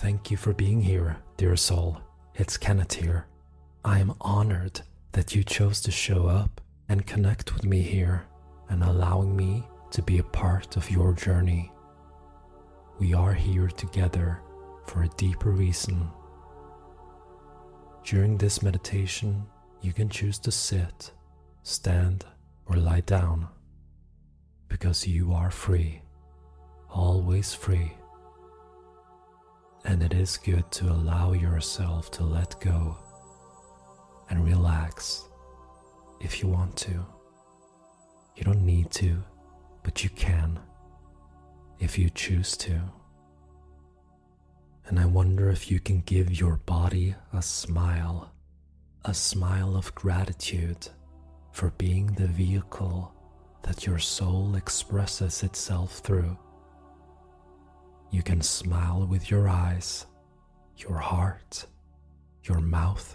Thank you for being here, dear soul. It's Kenneth here. I am honored that you chose to show up and connect with me here and allowing me to be a part of your journey. We are here together for a deeper reason. During this meditation, you can choose to sit, stand, or lie down because you are free, always free. And it is good to allow yourself to let go and relax if you want to. You don't need to, but you can if you choose to. And I wonder if you can give your body a smile, a smile of gratitude for being the vehicle that your soul expresses itself through. You can smile with your eyes, your heart, your mouth.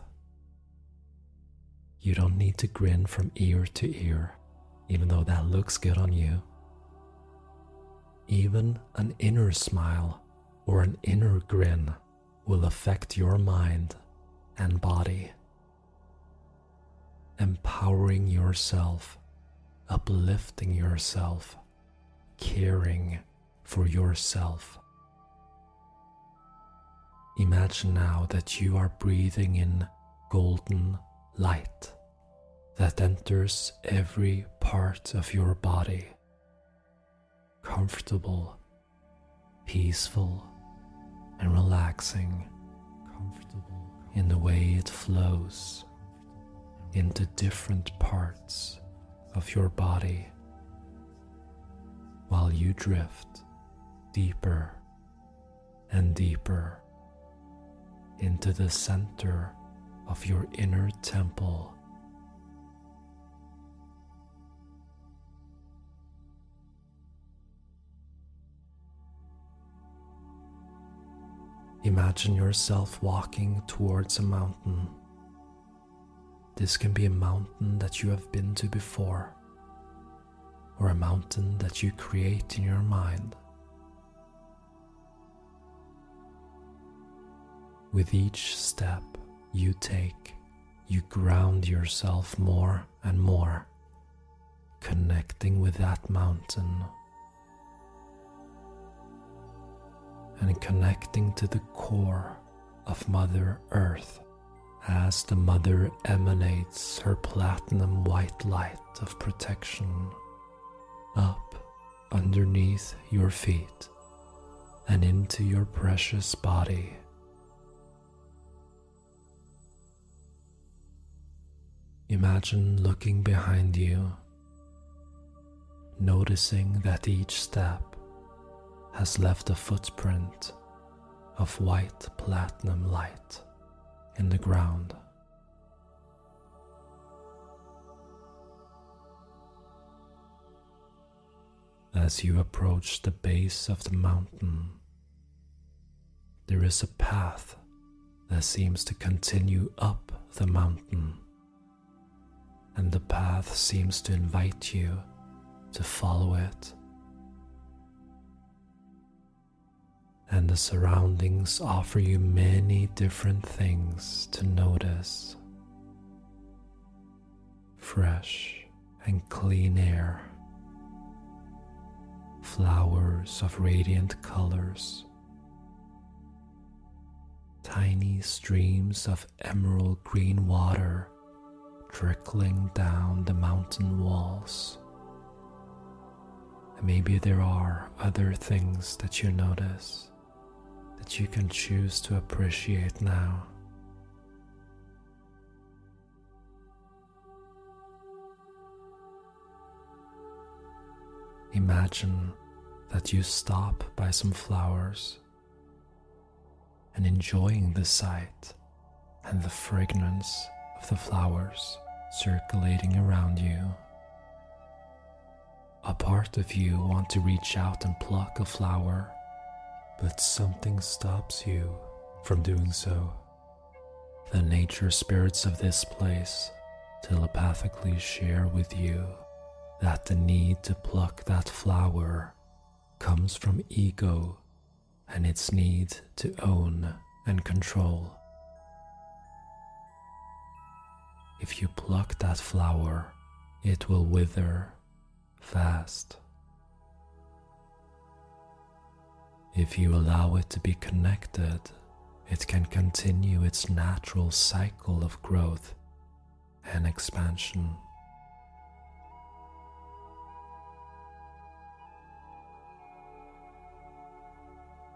You don't need to grin from ear to ear, even though that looks good on you. Even an inner smile or an inner grin will affect your mind and body, empowering yourself, uplifting yourself, caring for yourself. Imagine now that you are breathing in golden light that enters every part of your body. Comfortable, peaceful, and relaxing. Comfortable in the way it flows into different parts of your body while you drift deeper and deeper into the center of your inner temple. Imagine yourself walking towards a mountain. This can be a mountain that you have been to before, or a mountain that you create in your mind. With each step you take, you ground yourself more and more, connecting with that mountain and connecting to the core of Mother Earth as the Mother emanates her platinum white light of protection up underneath your feet and into your precious body. Imagine looking behind you, noticing that each step has left a footprint of white platinum light in the ground. As you approach the base of the mountain, there is a path that seems to continue up the mountain and the path seems to invite you to follow it. And the surroundings offer you many different things to notice. Fresh and clean air, flowers of radiant colors, tiny streams of emerald green water trickling down the mountain walls. And maybe there are other things that you notice that you can choose to appreciate now. Imagine that you stop by some flowers and enjoying the sight and the fragrance of the flowers circulating around you. A part of you want to reach out and pluck a flower, but something stops you from doing so. The nature spirits of this place telepathically share with you that the need to pluck that flower comes from ego and its need to own and control. If you pluck that flower, it will wither fast. If you allow it to be connected, it can continue its natural cycle of growth and expansion.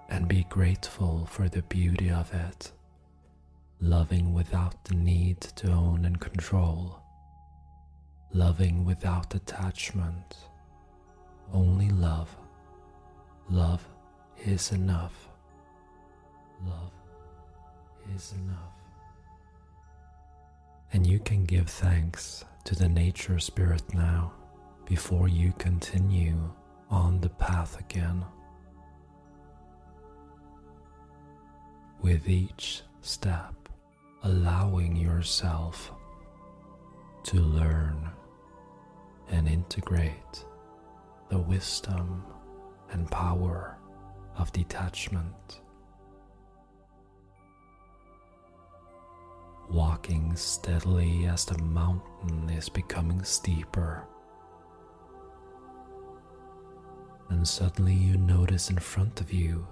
and be grateful for the beauty of it, loving without the need to own and control, loving without attachment, only love. Love is enough. Love is enough. And you can give thanks to the nature spirit now before you continue on the path again. with each step, allowing yourself to learn and integrate the wisdom and power of detachment. Walking steadily as the mountain is becoming steeper. And suddenly you notice in front of you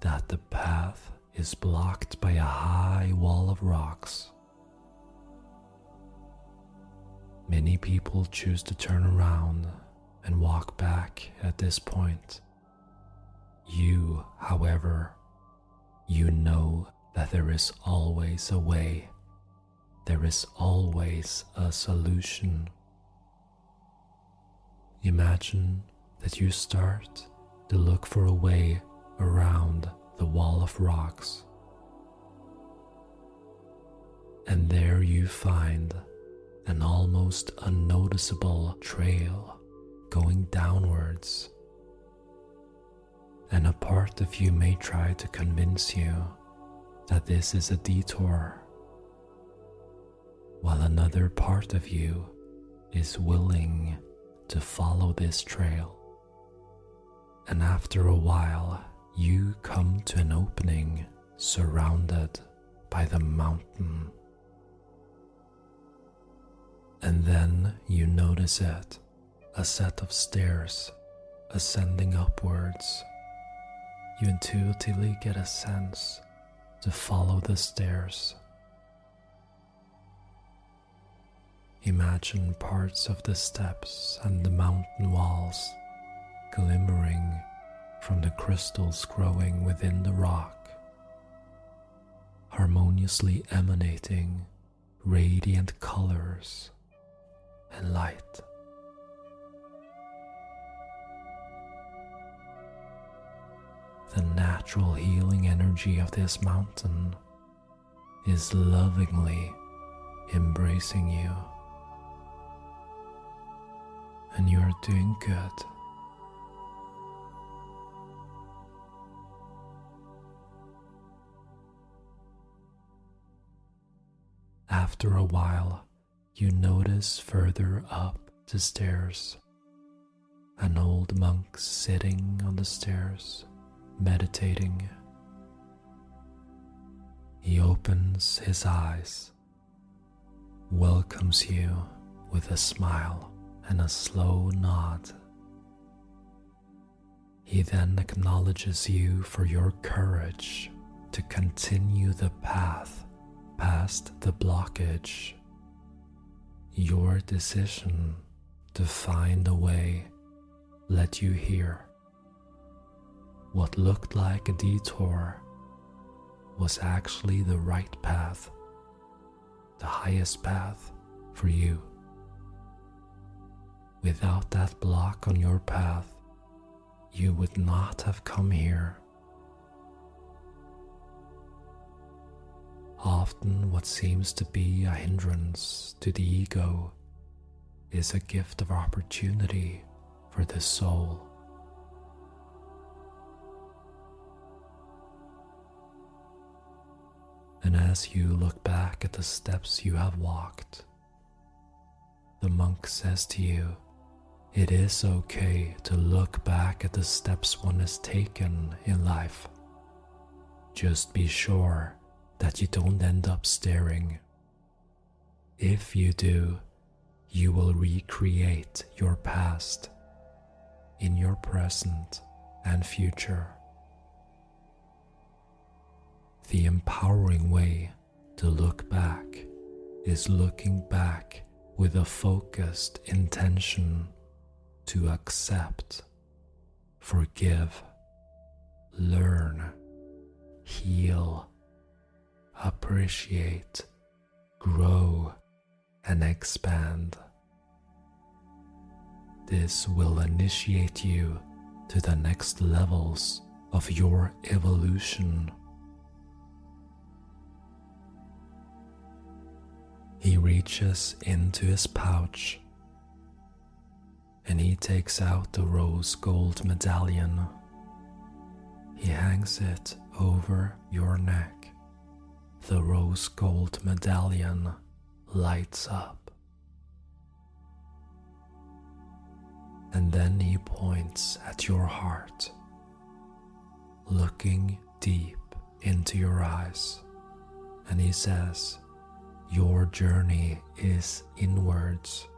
that the path is blocked by a high wall of rocks. Many people choose to turn around and walk back at this point. You, however, you know that there is always a way. There is always a solution. Imagine that you start to look for a way around the wall of rocks. And there you find an almost unnoticeable trail going downwards. And a part of you may try to convince you that this is a detour, while another part of you is willing to follow this trail. And after a while, you come to an opening surrounded by the mountain. And then you notice it a set of stairs ascending upwards. You intuitively get a sense to follow the stairs. Imagine parts of the steps and the mountain walls glimmering from the crystals growing within the rock, harmoniously emanating radiant colors and light. The natural healing energy of this mountain is lovingly embracing you, and you are doing good After a while, you notice further up the stairs an old monk sitting on the stairs, meditating. He opens his eyes, welcomes you with a smile and a slow nod. He then acknowledges you for your courage to continue the path past the blockage. Your decision to find a way let you hear. What looked like a detour was actually the right path, the highest path for you. Without that block on your path, you would not have come here. Often, what seems to be a hindrance to the ego is a gift of opportunity for the soul. And as you look back at the steps you have walked, the monk says to you, It is okay to look back at the steps one has taken in life. Just be sure that you don't end up staring. If you do, you will recreate your past in your present and future. The empowering way to look back is looking back with a focused intention to accept, forgive, learn, heal, appreciate, grow, and expand. This will initiate you to the next levels of your evolution. He reaches into his pouch and he takes out the rose gold medallion. He hangs it over your neck. The rose gold medallion lights up. and then he points at your heart, looking deep into your eyes, and he says, Your journey is inwards.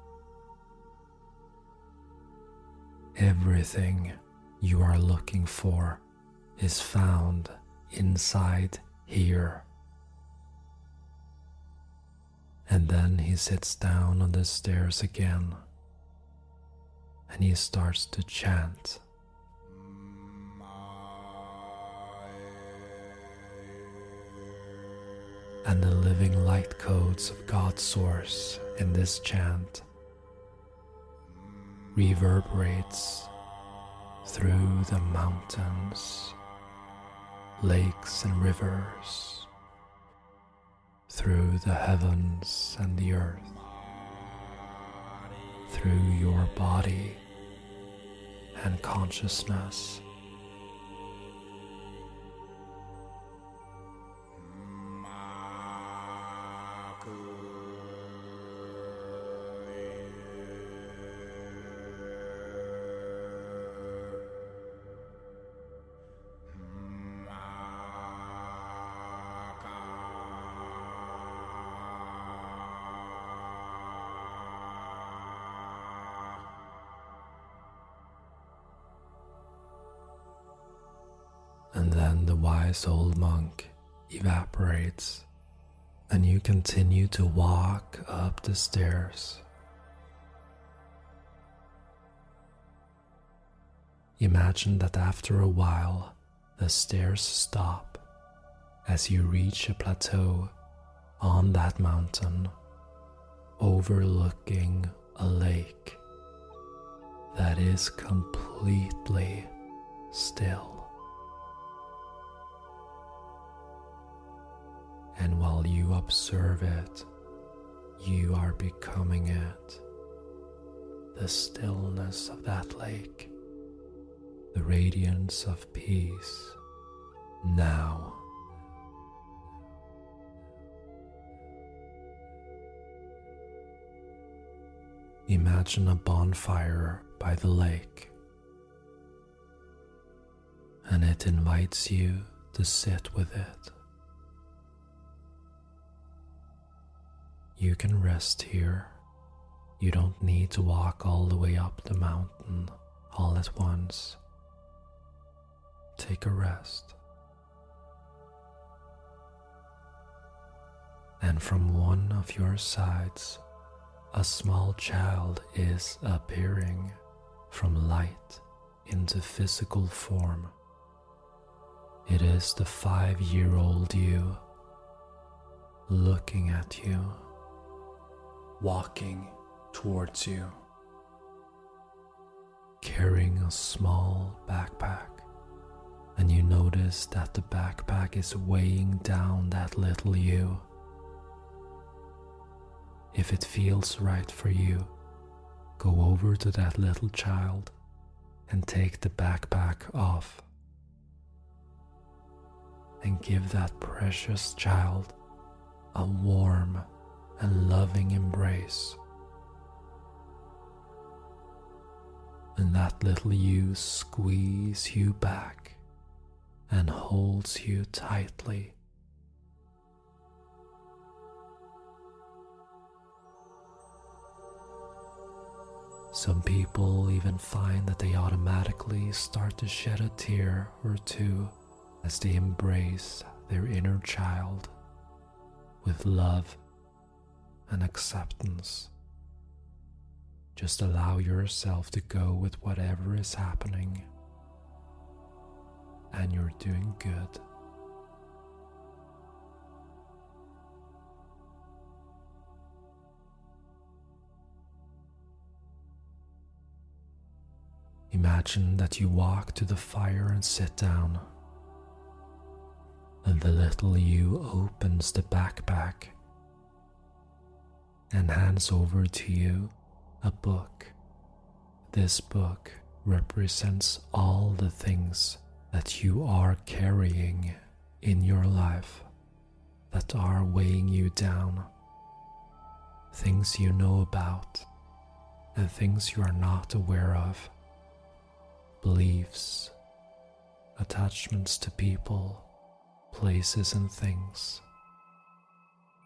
Everything you are looking for is found inside here. And then he sits down on the stairs again and he starts to chant. And the living light codes of God's source in this chant reverberates through the mountains, lakes, and rivers, through the heavens and the earth through your body and consciousness. And then the wise old monk evaporates, and you continue to walk up the stairs. Imagine that after a while, the stairs stop as you reach a plateau on that mountain overlooking a lake that is completely still. and while you observe it, you are becoming it. The stillness of that lake, the radiance of peace, now. Imagine a bonfire by the lake, and it invites you to sit with it. You can rest here. You don't need to walk all the way up the mountain all at once. Take a rest. And from one of your sides, a small child is appearing from light into physical form. It is the five year old you looking at you, walking towards you, carrying a small backpack. And you notice that the backpack is weighing down that little you. If it feels right for you, go over to that little child and take the backpack off. And give that precious child a warm and loving embrace. And that little you squeeze you back and holds you tightly Some people even find that they automatically start to shed a tear or two as they embrace their inner child with love and acceptance. Just allow yourself to go with whatever is happening, and you're doing good. Imagine that you walk to the fire and sit down. And the little you opens the backpack and hands over to you a book. This book represents all the things that you are carrying in your life that are weighing you down. Things you know about and things you are not aware of beliefs, attachments to people, places, and things,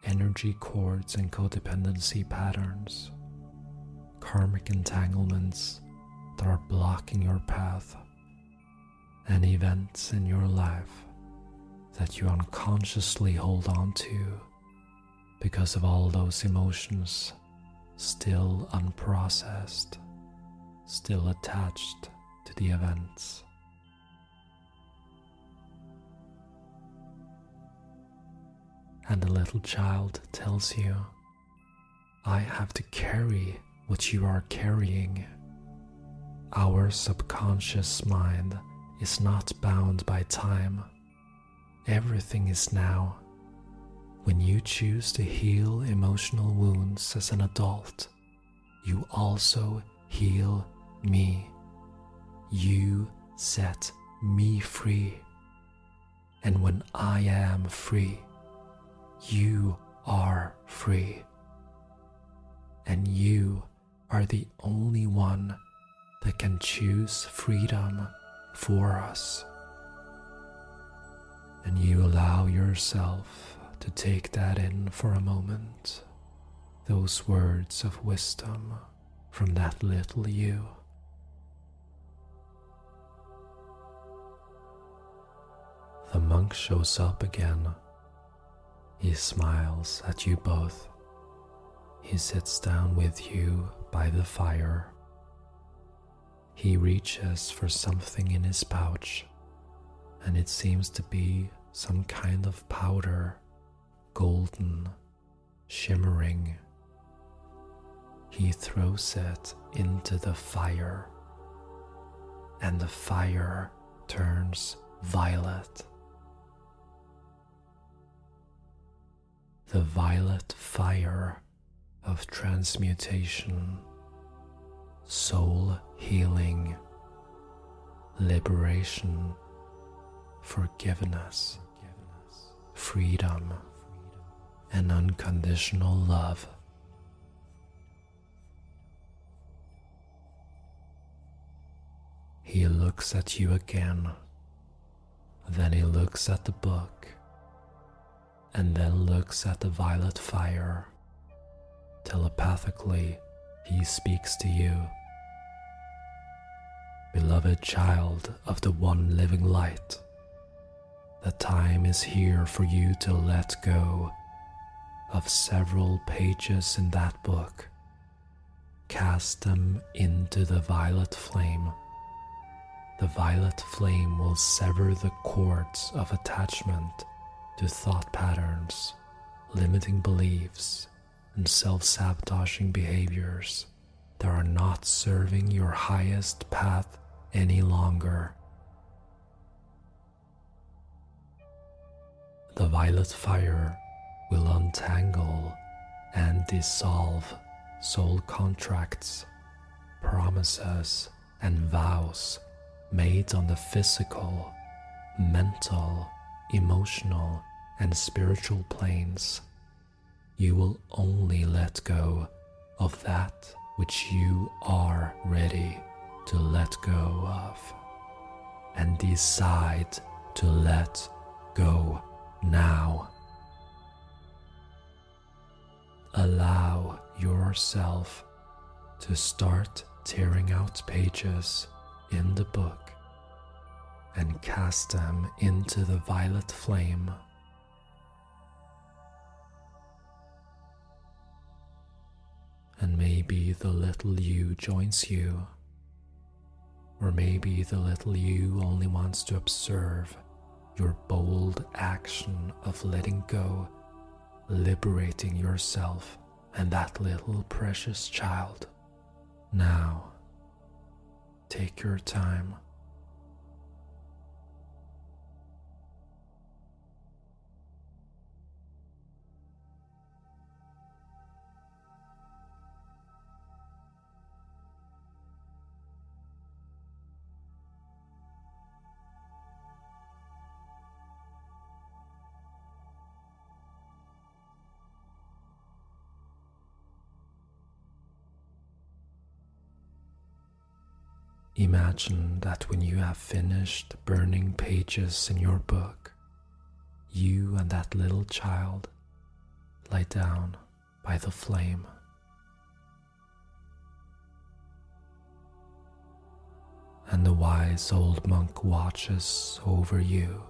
energy cords and codependency patterns, karmic entanglements that are blocking your path, and events in your life that you unconsciously hold on to because of all those emotions still unprocessed, still attached to the events. And the little child tells you, I have to carry what you are carrying. Our subconscious mind is not bound by time. Everything is now. When you choose to heal emotional wounds as an adult, you also heal me. You set me free. And when I am free, you are free. And you are the only one that can choose freedom for us. And you allow yourself to take that in for a moment, those words of wisdom from that little you. The monk shows up again. He smiles at you both. He sits down with you by the fire. He reaches for something in his pouch, and it seems to be some kind of powder, golden, shimmering. He throws it into the fire, and the fire turns violet. the violet fire of transmutation, soul healing, liberation, forgiveness, freedom, and unconditional love. He looks at you again. Then he looks at the book and then looks at the violet fire. Telepathically, he speaks to you. Beloved child of the one living light, the time is here for you to let go of several pages in that book. Cast them into the violet flame. The violet flame will sever the cords of attachment to thought patterns, limiting beliefs, and self sabotaging behaviors that are not serving your highest path any longer. The violet fire will untangle and dissolve soul contracts, promises, and vows made on the physical, mental, emotional, and spiritual planes. You will only let go of that which you are ready to let go of and decide to let go now. Allow yourself to start tearing out pages in the book and cast them into the violet flame. And maybe the little you joins you, or maybe the little you only wants to observe your bold action of letting go, liberating yourself and that little precious child. Now, take your time. Imagine that when you have finished burning pages in your book, you and that little child lie down by the flame. And the wise old monk watches over you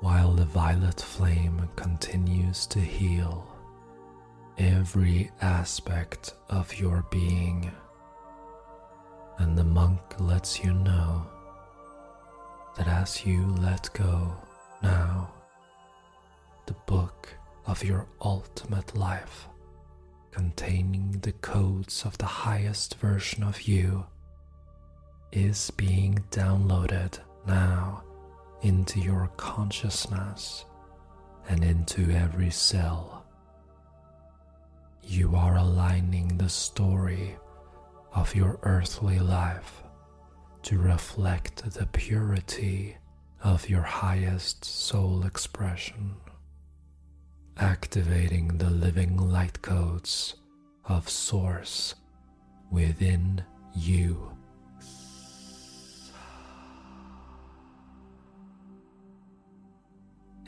while the violet flame continues to heal every aspect of your being and the monk lets you know that as you let go now, the book of your ultimate life, containing the codes of the highest version of you, is being downloaded now into your consciousness and into every cell. You are aligning the story of your earthly life to reflect the purity of your highest soul expression, activating the living light codes of Source within you.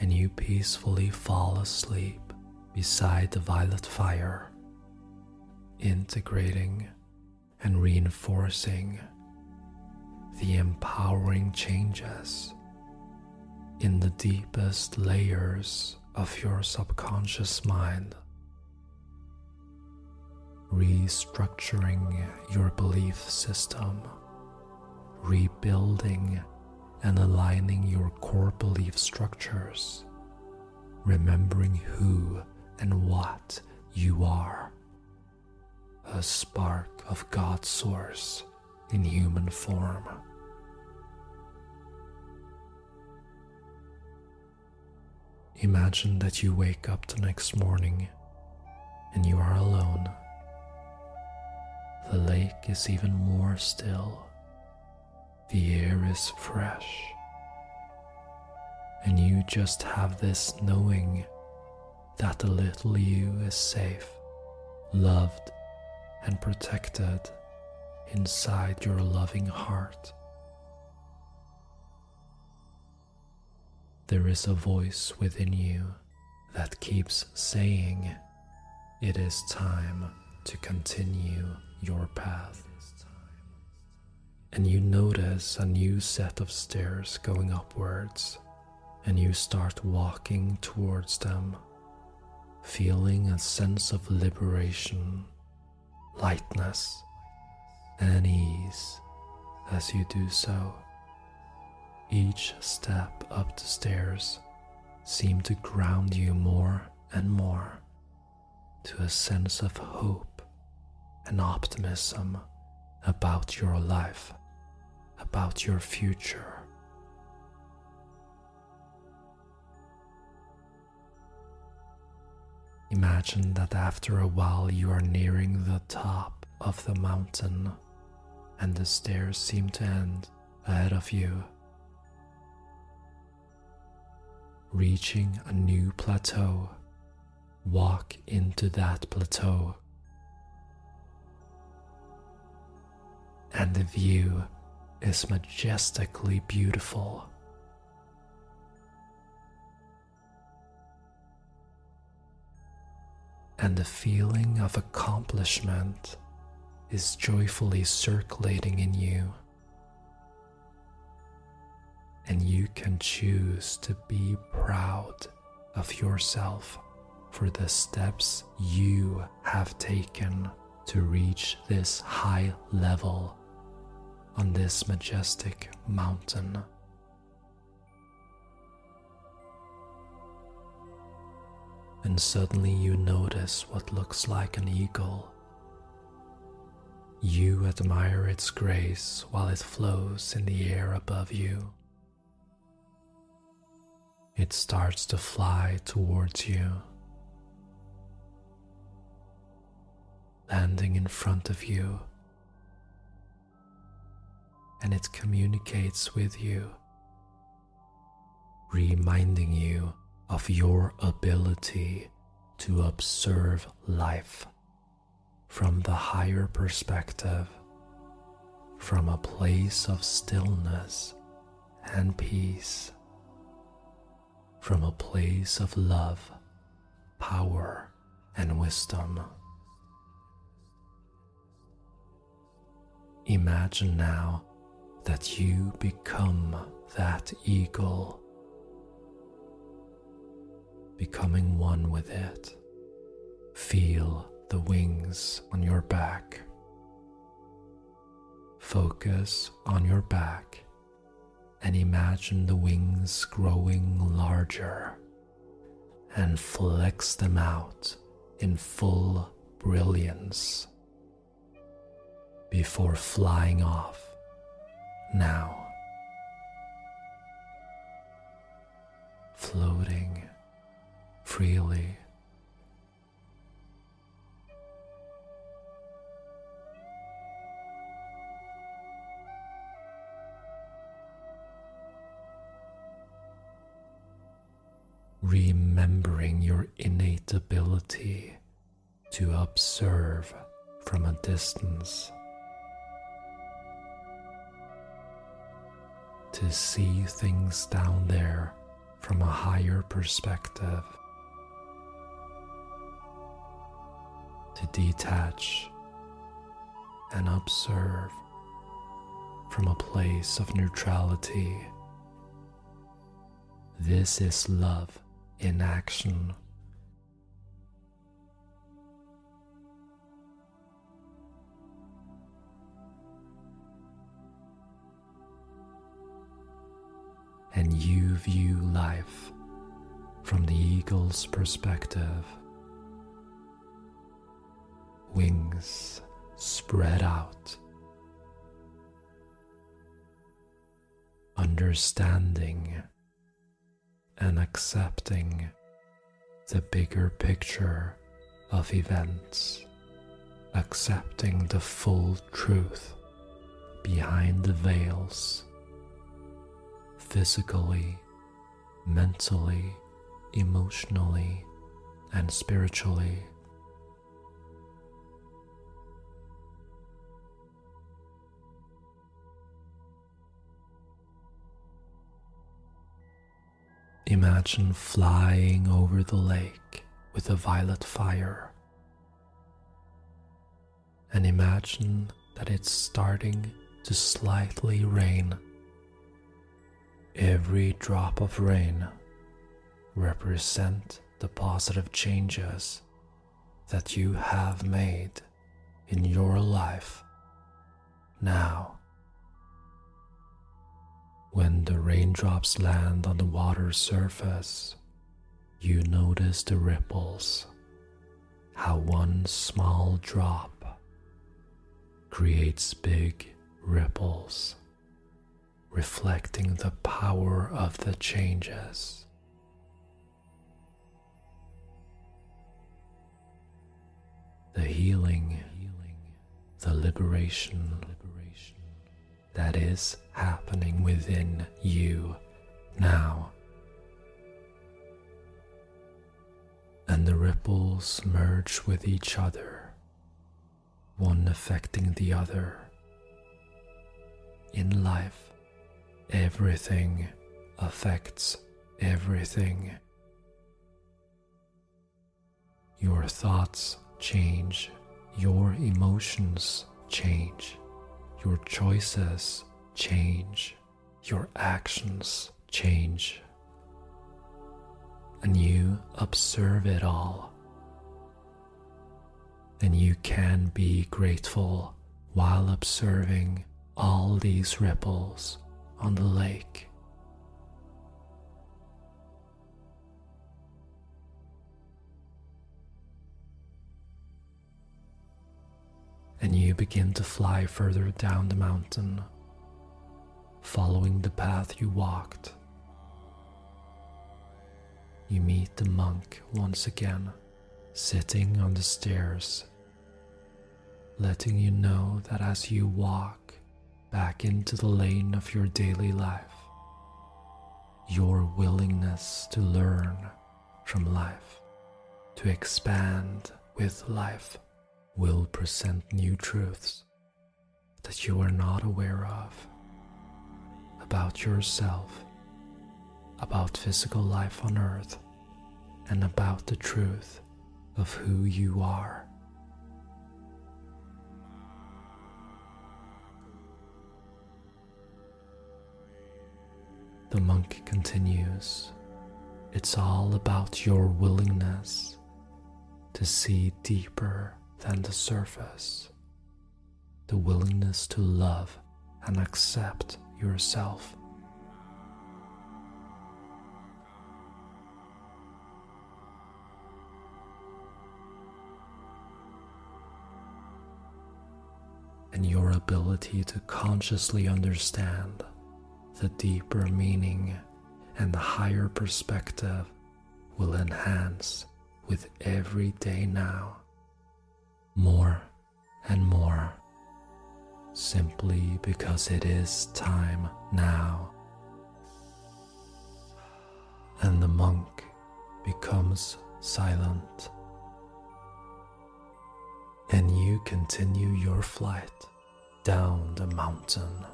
And you peacefully fall asleep beside the violet fire, integrating and reinforcing the empowering changes in the deepest layers of your subconscious mind, restructuring your belief system, rebuilding and aligning your core belief structures, remembering who and what you are. A spark of God's source in human form. Imagine that you wake up the next morning and you are alone. The lake is even more still. The air is fresh. And you just have this knowing that the little you is safe, loved, and protected inside your loving heart. There is a voice within you that keeps saying, It is time to continue your path. And you notice a new set of stairs going upwards, and you start walking towards them, feeling a sense of liberation, lightness, and ease as you do so. Each step up the stairs seemed to ground you more and more to a sense of hope and optimism about your life, about your future. Imagine that after a while you are nearing the top of the mountain and the stairs seem to end ahead of you. Reaching a new plateau, walk into that plateau. And the view is majestically beautiful. And the feeling of accomplishment is joyfully circulating in you and you can choose to be proud of yourself for the steps you have taken to reach this high level on this majestic mountain. And suddenly you notice what looks like an eagle. You admire its grace while it flows in the air above you. It starts to fly towards you, landing in front of you, and it communicates with you, reminding you of your ability to observe life from the higher perspective, from a place of stillness and peace from a place of love, power, and wisdom. Imagine now that you become that eagle, becoming one with it. Feel the wings on your back. Focus on your back and imagine the wings growing larger and flex them out in full brilliance before flying off now, floating freely. Remembering your innate ability to observe from a distance, to see things down there from a higher perspective, to detach and observe from a place of neutrality. This is love in action. And you view life from the eagle's perspective. Wings spread out. Understanding and accepting the bigger picture of events, accepting the full truth behind the veils, physically, mentally, emotionally, and spiritually. Imagine flying over the lake with a violet fire. And imagine that it's starting to slightly rain. Every drop of rain represent the positive changes that you have made in your life now. When the raindrops land on the water's surface, you notice the ripples, how one small drop creates big ripples, reflecting the power of the changes. The healing, the liberation, that is happening within you now. And the ripples merge with each other, one affecting the other. In life, everything affects everything. Your thoughts change, your emotions change your choices change, your actions change, and you observe it all. And you can be grateful while observing all these ripples on the lake. And you begin to fly further down the mountain, following the path you walked. You meet the monk once again, sitting on the stairs, letting you know that as you walk back into the lane of your daily life, your willingness to learn from life, to expand with life will present new truths that you are not aware of about yourself, about physical life on earth, and about the truth of who you are. The monk continues, It's all about your willingness to see deeper than the surface. The willingness to love and accept yourself. And your ability to consciously understand the deeper meaning and the higher perspective will enhance with every day now more and more, simply because it is time now. And the monk becomes silent, and you continue your flight down the mountain.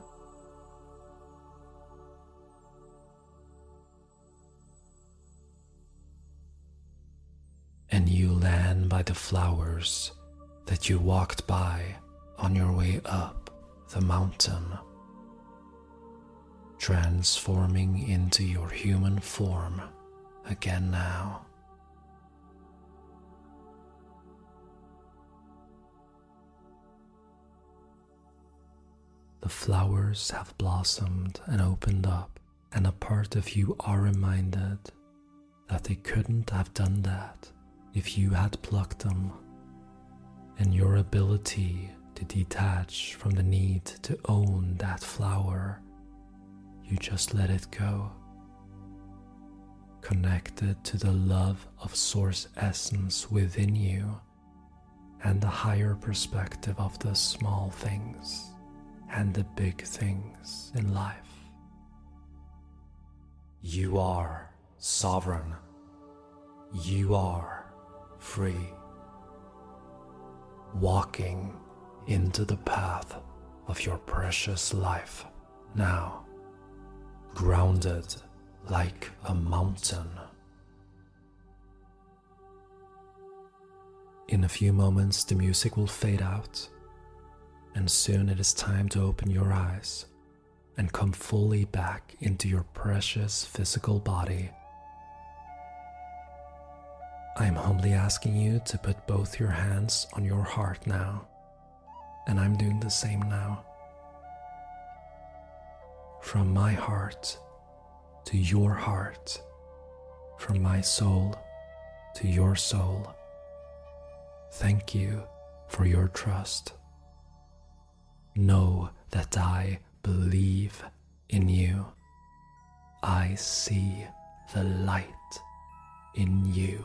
And you land by the flowers that you walked by on your way up the mountain, transforming into your human form again now. The flowers have blossomed and opened up, and a part of you are reminded that they couldn't have done that if you had plucked them and your ability to detach from the need to own that flower. You just let it go. Connected to the love of Source Essence within you and the higher perspective of the small things and the big things in life. You are sovereign. You are free walking into the path of your precious life now, grounded like a mountain. In a few moments, the music will fade out, and soon it is time to open your eyes and come fully back into your precious physical body. I am humbly asking you to put both your hands on your heart now, and I'm doing the same now. From my heart to your heart, from my soul to your soul. Thank you for your trust. Know that I believe in you. I see the light in you.